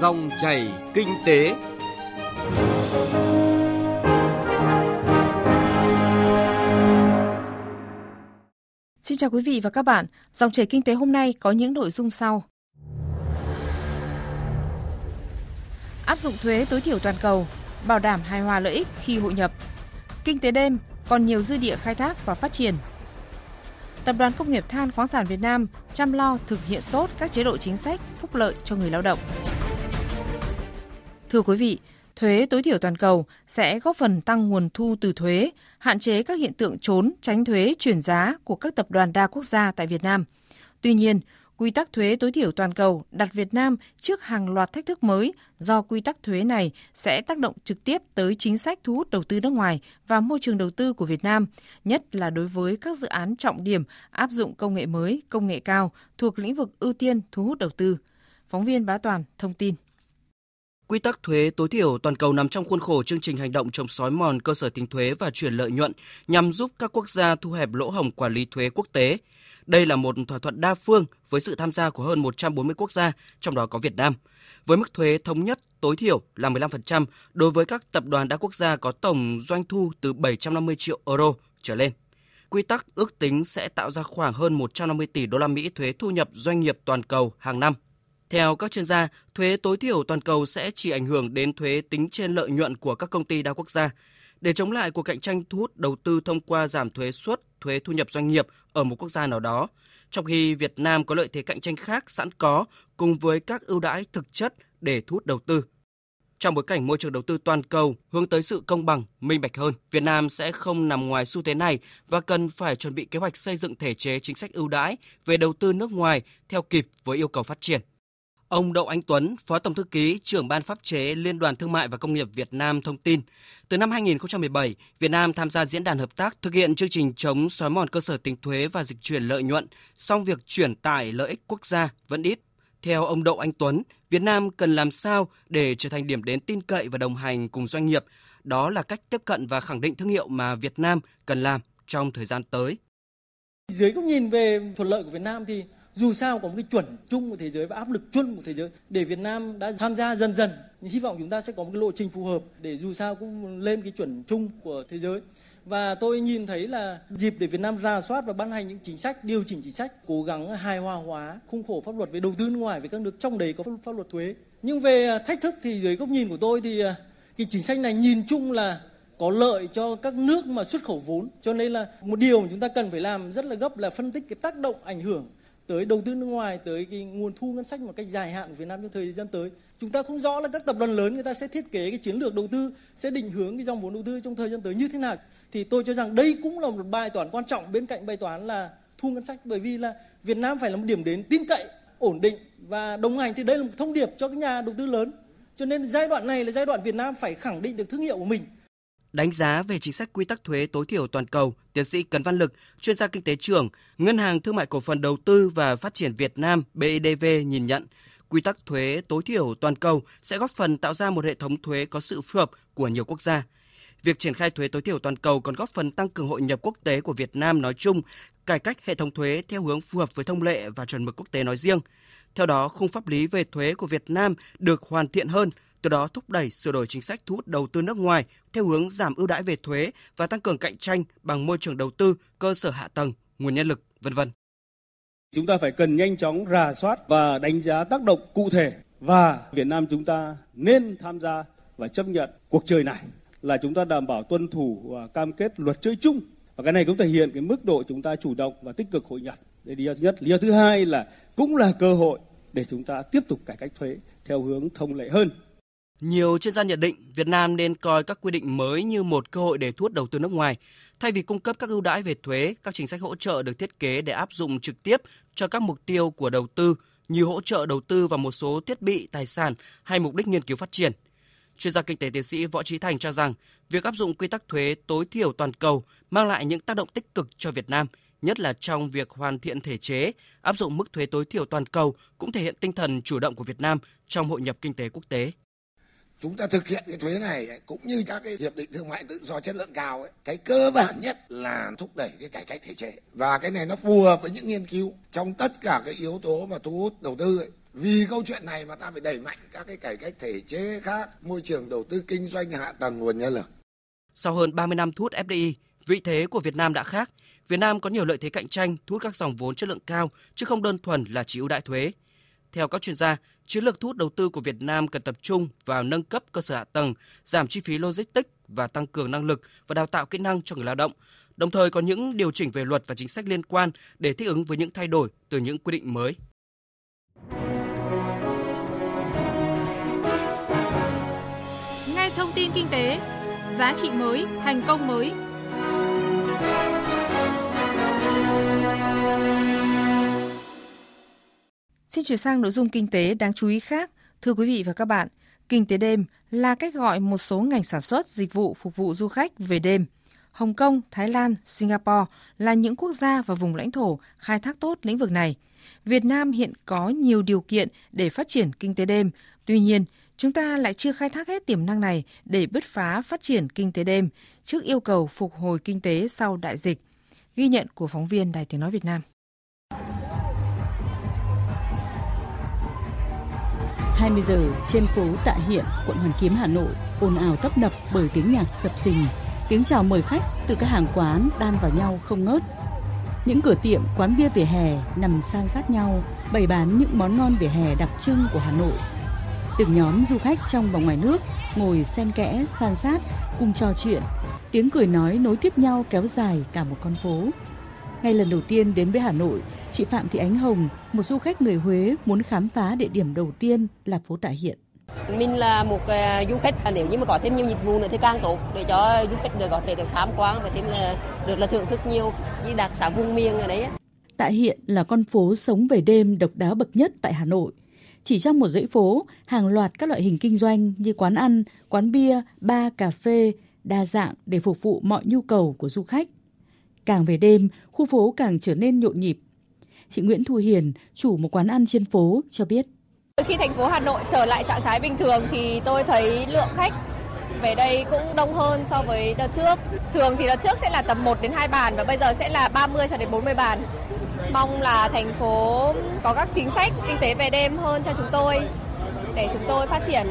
Dòng chảy kinh tế. Xin chào quý vị và các bạn. Dòng chảy kinh tế hôm nay có những nội dung sau. Áp dụng thuế tối thiểu toàn cầu, bảo đảm hài hòa lợi ích khi hội nhập. Kinh tế đêm còn nhiều dư địa khai thác và phát triển. Tập đoàn Công nghiệp Than khoáng sản Việt Nam chăm lo thực hiện tốt các chế độ chính sách phúc lợi cho người lao động. Thưa quý vị, thuế tối thiểu toàn cầu sẽ góp phần tăng nguồn thu từ thuế, hạn chế các hiện tượng trốn, tránh thuế, chuyển giá của các tập đoàn đa quốc gia tại Việt Nam. Tuy nhiên, quy tắc thuế tối thiểu toàn cầu đặt Việt Nam trước hàng loạt thách thức mới do quy tắc thuế này sẽ tác động trực tiếp tới chính sách thu hút đầu tư nước ngoài và môi trường đầu tư của Việt Nam, nhất là đối với các dự án trọng điểm áp dụng công nghệ mới, công nghệ cao thuộc lĩnh vực ưu tiên thu hút đầu tư. Phóng viên Bá Toàn thông tin. Quy tắc thuế tối thiểu toàn cầu nằm trong khuôn khổ chương trình hành động chống sói mòn cơ sở tính thuế và chuyển lợi nhuận nhằm giúp các quốc gia thu hẹp lỗ hổng quản lý thuế quốc tế. Đây là một thỏa thuận đa phương với sự tham gia của hơn 140 quốc gia, trong đó có Việt Nam. Với mức thuế thống nhất tối thiểu là 15% đối với các tập đoàn đa quốc gia có tổng doanh thu từ 750 triệu euro trở lên. Quy tắc ước tính sẽ tạo ra khoảng hơn 150 tỷ đô la Mỹ thuế thu nhập doanh nghiệp toàn cầu hàng năm theo các chuyên gia, thuế tối thiểu toàn cầu sẽ chỉ ảnh hưởng đến thuế tính trên lợi nhuận của các công ty đa quốc gia. Để chống lại cuộc cạnh tranh thu hút đầu tư thông qua giảm thuế suất, thuế thu nhập doanh nghiệp ở một quốc gia nào đó, trong khi Việt Nam có lợi thế cạnh tranh khác sẵn có cùng với các ưu đãi thực chất để thu hút đầu tư. Trong bối cảnh môi trường đầu tư toàn cầu hướng tới sự công bằng, minh bạch hơn, Việt Nam sẽ không nằm ngoài xu thế này và cần phải chuẩn bị kế hoạch xây dựng thể chế chính sách ưu đãi về đầu tư nước ngoài theo kịp với yêu cầu phát triển. Ông Đậu Anh Tuấn, Phó Tổng thư ký, trưởng ban pháp chế Liên đoàn Thương mại và Công nghiệp Việt Nam thông tin, từ năm 2017, Việt Nam tham gia diễn đàn hợp tác thực hiện chương trình chống xói mòn cơ sở tính thuế và dịch chuyển lợi nhuận, song việc chuyển tải lợi ích quốc gia vẫn ít. Theo ông Đậu Anh Tuấn, Việt Nam cần làm sao để trở thành điểm đến tin cậy và đồng hành cùng doanh nghiệp. Đó là cách tiếp cận và khẳng định thương hiệu mà Việt Nam cần làm trong thời gian tới. Dưới góc nhìn về thuận lợi của Việt Nam thì dù sao có một cái chuẩn chung của thế giới và áp lực chung của thế giới để Việt Nam đã tham gia dần dần hy vọng chúng ta sẽ có một cái lộ trình phù hợp để dù sao cũng lên cái chuẩn chung của thế giới. Và tôi nhìn thấy là dịp để Việt Nam ra soát và ban hành những chính sách, điều chỉnh chính sách, cố gắng hài hòa hóa khung khổ pháp luật về đầu tư nước ngoài với các nước trong đấy có pháp luật thuế. Nhưng về à, thách thức thì dưới góc nhìn của tôi thì à, cái chính sách này nhìn chung là có lợi cho các nước mà xuất khẩu vốn. Cho nên là một điều mà chúng ta cần phải làm rất là gấp là phân tích cái tác động ảnh hưởng tới đầu tư nước ngoài tới cái nguồn thu ngân sách một cách dài hạn của Việt Nam trong thời gian tới. Chúng ta không rõ là các tập đoàn lớn người ta sẽ thiết kế cái chiến lược đầu tư sẽ định hướng cái dòng vốn đầu tư trong thời gian tới như thế nào. Thì tôi cho rằng đây cũng là một bài toán quan trọng bên cạnh bài toán là thu ngân sách bởi vì là Việt Nam phải là một điểm đến tin cậy, ổn định và đồng hành thì đây là một thông điệp cho các nhà đầu tư lớn. Cho nên giai đoạn này là giai đoạn Việt Nam phải khẳng định được thương hiệu của mình Đánh giá về chính sách quy tắc thuế tối thiểu toàn cầu, tiến sĩ Cấn Văn Lực, chuyên gia kinh tế trưởng, Ngân hàng Thương mại Cổ phần Đầu tư và Phát triển Việt Nam BIDV nhìn nhận, quy tắc thuế tối thiểu toàn cầu sẽ góp phần tạo ra một hệ thống thuế có sự phù hợp của nhiều quốc gia. Việc triển khai thuế tối thiểu toàn cầu còn góp phần tăng cường hội nhập quốc tế của Việt Nam nói chung, cải cách hệ thống thuế theo hướng phù hợp với thông lệ và chuẩn mực quốc tế nói riêng. Theo đó, khung pháp lý về thuế của Việt Nam được hoàn thiện hơn, từ đó thúc đẩy sửa đổi chính sách thu hút đầu tư nước ngoài theo hướng giảm ưu đãi về thuế và tăng cường cạnh tranh bằng môi trường đầu tư, cơ sở hạ tầng, nguồn nhân lực, vân vân. Chúng ta phải cần nhanh chóng rà soát và đánh giá tác động cụ thể và Việt Nam chúng ta nên tham gia và chấp nhận cuộc chơi này là chúng ta đảm bảo tuân thủ và cam kết luật chơi chung và cái này cũng thể hiện cái mức độ chúng ta chủ động và tích cực hội nhập. Đây lý do thứ nhất. Lý do thứ hai là cũng là cơ hội để chúng ta tiếp tục cải cách thuế theo hướng thông lệ hơn. Nhiều chuyên gia nhận định Việt Nam nên coi các quy định mới như một cơ hội để thu hút đầu tư nước ngoài. Thay vì cung cấp các ưu đãi về thuế, các chính sách hỗ trợ được thiết kế để áp dụng trực tiếp cho các mục tiêu của đầu tư như hỗ trợ đầu tư vào một số thiết bị, tài sản hay mục đích nghiên cứu phát triển. Chuyên gia kinh tế tiến sĩ Võ Trí Thành cho rằng, việc áp dụng quy tắc thuế tối thiểu toàn cầu mang lại những tác động tích cực cho Việt Nam, nhất là trong việc hoàn thiện thể chế, áp dụng mức thuế tối thiểu toàn cầu cũng thể hiện tinh thần chủ động của Việt Nam trong hội nhập kinh tế quốc tế chúng ta thực hiện cái thuế này ấy, cũng như các cái hiệp định thương mại tự do chất lượng cao ấy, cái cơ bản nhất là thúc đẩy cái cải cách thể chế và cái này nó phù hợp với những nghiên cứu trong tất cả cái yếu tố mà thu hút đầu tư ấy, vì câu chuyện này mà ta phải đẩy mạnh các cái cải cách thể chế khác, môi trường đầu tư kinh doanh hạ tầng nguồn nhân lực. Sau hơn 30 năm thu hút FDI, vị thế của Việt Nam đã khác. Việt Nam có nhiều lợi thế cạnh tranh thu hút các dòng vốn chất lượng cao chứ không đơn thuần là chỉ ưu đãi thuế. Theo các chuyên gia, chiến lược thu hút đầu tư của Việt Nam cần tập trung vào nâng cấp cơ sở hạ tầng, giảm chi phí logistics và tăng cường năng lực và đào tạo kỹ năng cho người lao động, đồng thời có những điều chỉnh về luật và chính sách liên quan để thích ứng với những thay đổi từ những quy định mới. Ngay thông tin kinh tế, giá trị mới, thành công mới. Xin chuyển sang nội dung kinh tế đáng chú ý khác. Thưa quý vị và các bạn, kinh tế đêm là cách gọi một số ngành sản xuất dịch vụ phục vụ du khách về đêm. Hồng Kông, Thái Lan, Singapore là những quốc gia và vùng lãnh thổ khai thác tốt lĩnh vực này. Việt Nam hiện có nhiều điều kiện để phát triển kinh tế đêm. Tuy nhiên, chúng ta lại chưa khai thác hết tiềm năng này để bứt phá phát triển kinh tế đêm trước yêu cầu phục hồi kinh tế sau đại dịch. Ghi nhận của phóng viên Đài Tiếng Nói Việt Nam. 20 giờ trên phố Tạ Hiện, quận Hoàn Kiếm, Hà Nội, ồn ào tấp nập bởi tiếng nhạc sập sình, tiếng chào mời khách từ các hàng quán đan vào nhau không ngớt. Những cửa tiệm, quán bia vỉa hè nằm san sát nhau, bày bán những món ngon vỉa hè đặc trưng của Hà Nội. Từng nhóm du khách trong và ngoài nước ngồi xen kẽ, san sát, cùng trò chuyện. Tiếng cười nói nối tiếp nhau kéo dài cả một con phố. Ngay lần đầu tiên đến với Hà Nội, chị Phạm Thị Ánh Hồng, một du khách người Huế muốn khám phá địa điểm đầu tiên là phố Tạ Hiện. Mình là một uh, du khách nếu như mà có thêm nhiều dịch vụ nữa thì càng tốt để cho du khách được có thể được tham quan và thêm là được là thưởng thức nhiều những đặc sản vùng miền ở đấy. Tạ Hiện là con phố sống về đêm độc đáo bậc nhất tại Hà Nội. Chỉ trong một dãy phố, hàng loạt các loại hình kinh doanh như quán ăn, quán bia, bar, cà phê đa dạng để phục vụ mọi nhu cầu của du khách. Càng về đêm, khu phố càng trở nên nhộn nhịp. Chị Nguyễn Thu Hiền, chủ một quán ăn trên phố cho biết. Khi thành phố Hà Nội trở lại trạng thái bình thường thì tôi thấy lượng khách về đây cũng đông hơn so với đợt trước. Thường thì đợt trước sẽ là tầm 1 đến 2 bàn và bây giờ sẽ là 30 cho đến 40 bàn. Mong là thành phố có các chính sách kinh tế về đêm hơn cho chúng tôi để chúng tôi phát triển.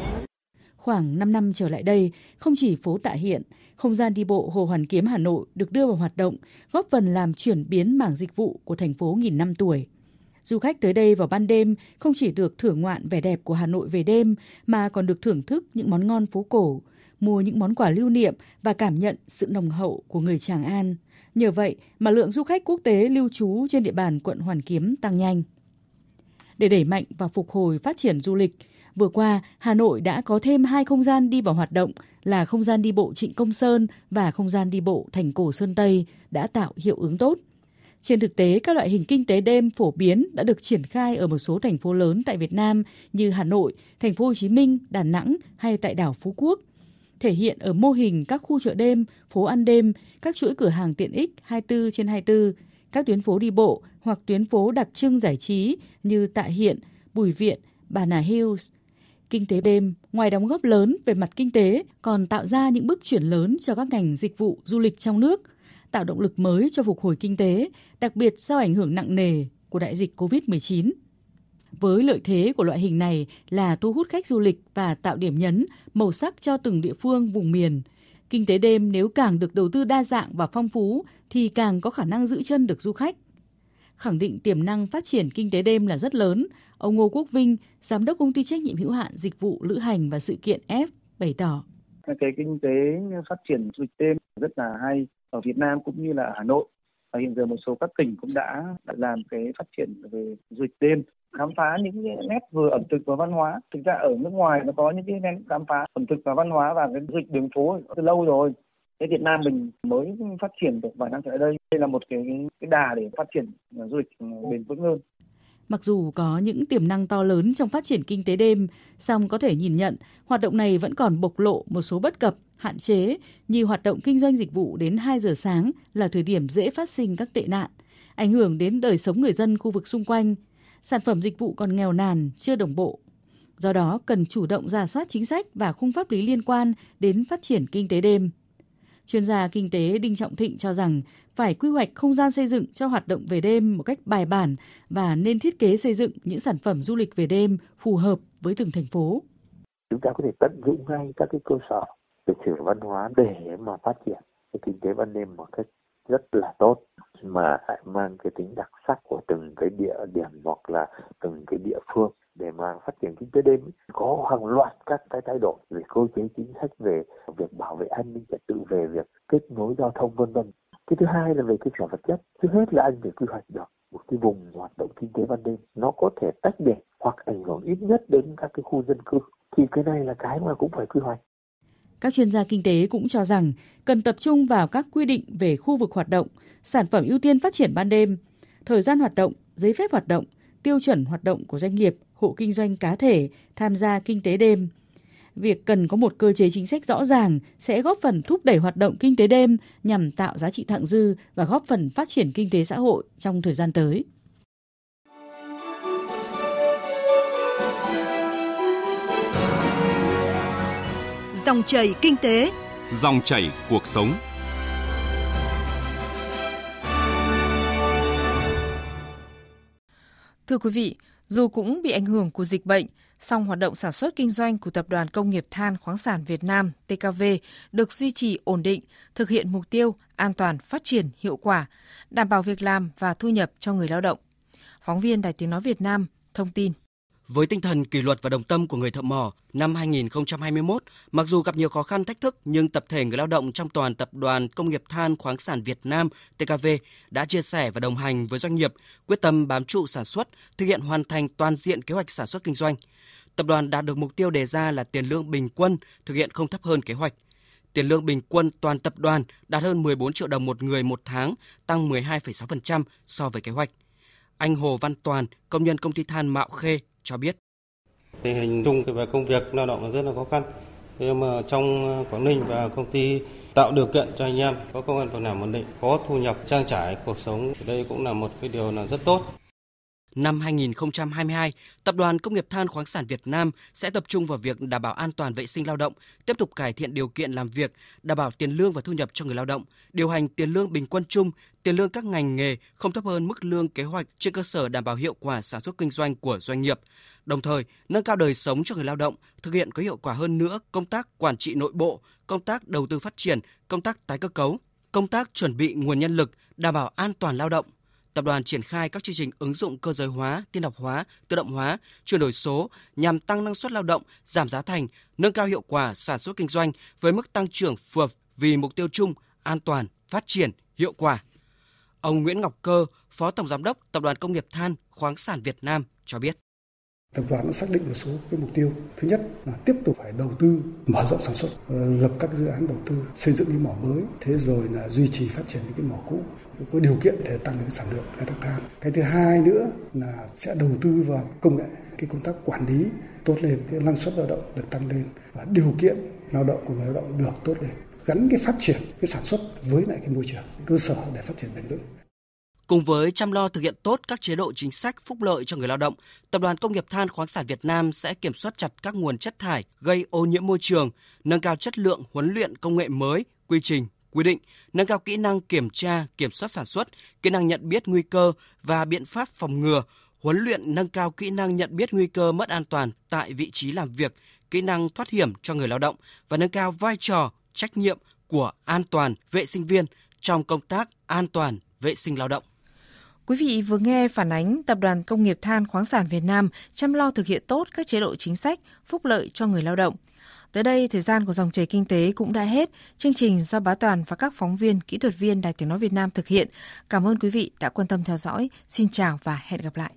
Khoảng 5 năm trở lại đây, không chỉ phố Tạ Hiện, không gian đi bộ Hồ Hoàn Kiếm Hà Nội được đưa vào hoạt động, góp phần làm chuyển biến mảng dịch vụ của thành phố nghìn năm tuổi. Du khách tới đây vào ban đêm không chỉ được thưởng ngoạn vẻ đẹp của Hà Nội về đêm mà còn được thưởng thức những món ngon phố cổ, mua những món quà lưu niệm và cảm nhận sự nồng hậu của người Tràng An. Nhờ vậy mà lượng du khách quốc tế lưu trú trên địa bàn quận Hoàn Kiếm tăng nhanh. Để đẩy mạnh và phục hồi phát triển du lịch, vừa qua Hà Nội đã có thêm hai không gian đi vào hoạt động là không gian đi bộ Trịnh Công Sơn và không gian đi bộ Thành Cổ Sơn Tây đã tạo hiệu ứng tốt. Trên thực tế, các loại hình kinh tế đêm phổ biến đã được triển khai ở một số thành phố lớn tại Việt Nam như Hà Nội, Thành phố Hồ Chí Minh, Đà Nẵng hay tại đảo Phú Quốc. Thể hiện ở mô hình các khu chợ đêm, phố ăn đêm, các chuỗi cửa hàng tiện ích 24 trên 24, các tuyến phố đi bộ hoặc tuyến phố đặc trưng giải trí như Tạ Hiện, Bùi Viện, Bà Nà Hills. Kinh tế đêm, ngoài đóng góp lớn về mặt kinh tế, còn tạo ra những bước chuyển lớn cho các ngành dịch vụ du lịch trong nước – tạo động lực mới cho phục hồi kinh tế, đặc biệt sau ảnh hưởng nặng nề của đại dịch COVID-19. Với lợi thế của loại hình này là thu hút khách du lịch và tạo điểm nhấn, màu sắc cho từng địa phương vùng miền. Kinh tế đêm nếu càng được đầu tư đa dạng và phong phú thì càng có khả năng giữ chân được du khách. Khẳng định tiềm năng phát triển kinh tế đêm là rất lớn, ông Ngô Quốc Vinh, giám đốc công ty trách nhiệm hữu hạn dịch vụ lữ hành và sự kiện F bày tỏ. Cái kinh tế phát triển du lịch đêm rất là hay ở Việt Nam cũng như là Hà Nội. Và hiện giờ một số các tỉnh cũng đã, đã làm cái phát triển về du lịch đêm khám phá những cái nét vừa ẩm thực và văn hóa. Thực ra ở nước ngoài nó có những cái nét khám phá ẩm thực và văn hóa và cái du lịch đường phố từ lâu rồi. Thế Việt Nam mình mới phát triển được vài năm trở lại đây. Đây là một cái cái đà để phát triển du lịch bền vững hơn. Mặc dù có những tiềm năng to lớn trong phát triển kinh tế đêm, song có thể nhìn nhận hoạt động này vẫn còn bộc lộ một số bất cập, hạn chế như hoạt động kinh doanh dịch vụ đến 2 giờ sáng là thời điểm dễ phát sinh các tệ nạn, ảnh hưởng đến đời sống người dân khu vực xung quanh. Sản phẩm dịch vụ còn nghèo nàn, chưa đồng bộ. Do đó, cần chủ động ra soát chính sách và khung pháp lý liên quan đến phát triển kinh tế đêm. Chuyên gia kinh tế Đinh Trọng Thịnh cho rằng phải quy hoạch không gian xây dựng cho hoạt động về đêm một cách bài bản và nên thiết kế xây dựng những sản phẩm du lịch về đêm phù hợp với từng thành phố. Chúng ta có thể tận dụng ngay các cái cơ sở lịch sử văn hóa để mà phát triển cái kinh tế ban đêm một cách rất là tốt, mà lại mang cái tính đặc sắc của từng cái địa điểm hoặc là từng cái địa phương để mà phát triển kinh tế đêm có hàng loạt các cái thay đổi về cơ chế chính sách về an ninh trật tự về việc kết nối giao thông vân vân. Cái thứ hai là về cơ sở vật chất. Trước hết là anh phải quy hoạch được một cái vùng hoạt động kinh tế ban đêm. Nó có thể tách biệt hoặc ảnh hưởng ít nhất đến các cái khu dân cư. Thì cái này là cái mà cũng phải quy hoạch. Các chuyên gia kinh tế cũng cho rằng cần tập trung vào các quy định về khu vực hoạt động, sản phẩm ưu tiên phát triển ban đêm, thời gian hoạt động, giấy phép hoạt động, tiêu chuẩn hoạt động của doanh nghiệp, hộ kinh doanh cá thể tham gia kinh tế đêm. Việc cần có một cơ chế chính sách rõ ràng sẽ góp phần thúc đẩy hoạt động kinh tế đêm nhằm tạo giá trị thặng dư và góp phần phát triển kinh tế xã hội trong thời gian tới. Dòng chảy kinh tế, dòng chảy cuộc sống. Thưa quý vị, dù cũng bị ảnh hưởng của dịch bệnh, song hoạt động sản xuất kinh doanh của Tập đoàn Công nghiệp Than khoáng sản Việt Nam TKV được duy trì ổn định, thực hiện mục tiêu an toàn, phát triển hiệu quả, đảm bảo việc làm và thu nhập cho người lao động. Phóng viên Đài Tiếng nói Việt Nam thông tin. Với tinh thần kỷ luật và đồng tâm của người thợ mỏ, năm 2021, mặc dù gặp nhiều khó khăn thách thức nhưng tập thể người lao động trong toàn tập đoàn Công nghiệp Than khoáng sản Việt Nam TKV đã chia sẻ và đồng hành với doanh nghiệp, quyết tâm bám trụ sản xuất, thực hiện hoàn thành toàn diện kế hoạch sản xuất kinh doanh. Tập đoàn đạt được mục tiêu đề ra là tiền lương bình quân thực hiện không thấp hơn kế hoạch. Tiền lương bình quân toàn tập đoàn đạt hơn 14 triệu đồng một người một tháng, tăng 12,6% so với kế hoạch. Anh Hồ Văn Toàn, công nhân công ty than Mạo Khê cho biết. Tình hình chung về công việc lao động rất là khó khăn. Thế mà trong Quảng Ninh và công ty tạo điều kiện cho anh em có công an việc làm ổn định, có thu nhập trang trải cuộc sống. Đây cũng là một cái điều là rất tốt. Năm 2022, Tập đoàn Công nghiệp Than khoáng sản Việt Nam sẽ tập trung vào việc đảm bảo an toàn vệ sinh lao động, tiếp tục cải thiện điều kiện làm việc, đảm bảo tiền lương và thu nhập cho người lao động, điều hành tiền lương bình quân chung, tiền lương các ngành nghề không thấp hơn mức lương kế hoạch trên cơ sở đảm bảo hiệu quả sản xuất kinh doanh của doanh nghiệp. Đồng thời, nâng cao đời sống cho người lao động, thực hiện có hiệu quả hơn nữa công tác quản trị nội bộ, công tác đầu tư phát triển, công tác tái cơ cấu, công tác chuẩn bị nguồn nhân lực, đảm bảo an toàn lao động, tập đoàn triển khai các chương trình ứng dụng cơ giới hóa, tiên học hóa, tự động hóa, chuyển đổi số nhằm tăng năng suất lao động, giảm giá thành, nâng cao hiệu quả sản xuất kinh doanh với mức tăng trưởng phù hợp vì mục tiêu chung an toàn, phát triển, hiệu quả. Ông Nguyễn Ngọc Cơ, Phó Tổng Giám đốc Tập đoàn Công nghiệp Than khoáng sản Việt Nam cho biết. Tập đoàn đã xác định một số cái mục tiêu. Thứ nhất là tiếp tục phải đầu tư mở rộng sản xuất, ờ, lập các dự án đầu tư xây dựng những mỏ mới, thế rồi là duy trì phát triển những cái mỏ cũ có điều kiện để tăng cái sản lượng khai thác than. Cái thứ hai nữa là sẽ đầu tư vào công nghệ, cái công tác quản lý tốt lên, cái năng suất lao động được tăng lên và điều kiện lao động của người lao động được tốt lên gắn cái phát triển cái sản xuất với lại cái môi trường cơ sở để phát triển bền vững Cùng với chăm lo thực hiện tốt các chế độ chính sách phúc lợi cho người lao động, Tập đoàn Công nghiệp Than khoáng sản Việt Nam sẽ kiểm soát chặt các nguồn chất thải gây ô nhiễm môi trường, nâng cao chất lượng huấn luyện công nghệ mới, quy trình, quy định, nâng cao kỹ năng kiểm tra, kiểm soát sản xuất, kỹ năng nhận biết nguy cơ và biện pháp phòng ngừa, huấn luyện nâng cao kỹ năng nhận biết nguy cơ mất an toàn tại vị trí làm việc, kỹ năng thoát hiểm cho người lao động và nâng cao vai trò, trách nhiệm của an toàn vệ sinh viên trong công tác an toàn vệ sinh lao động. Quý vị vừa nghe phản ánh Tập đoàn Công nghiệp Than khoáng sản Việt Nam chăm lo thực hiện tốt các chế độ chính sách, phúc lợi cho người lao động. Tới đây, thời gian của dòng chảy kinh tế cũng đã hết. Chương trình do Bá Toàn và các phóng viên, kỹ thuật viên Đài Tiếng Nói Việt Nam thực hiện. Cảm ơn quý vị đã quan tâm theo dõi. Xin chào và hẹn gặp lại.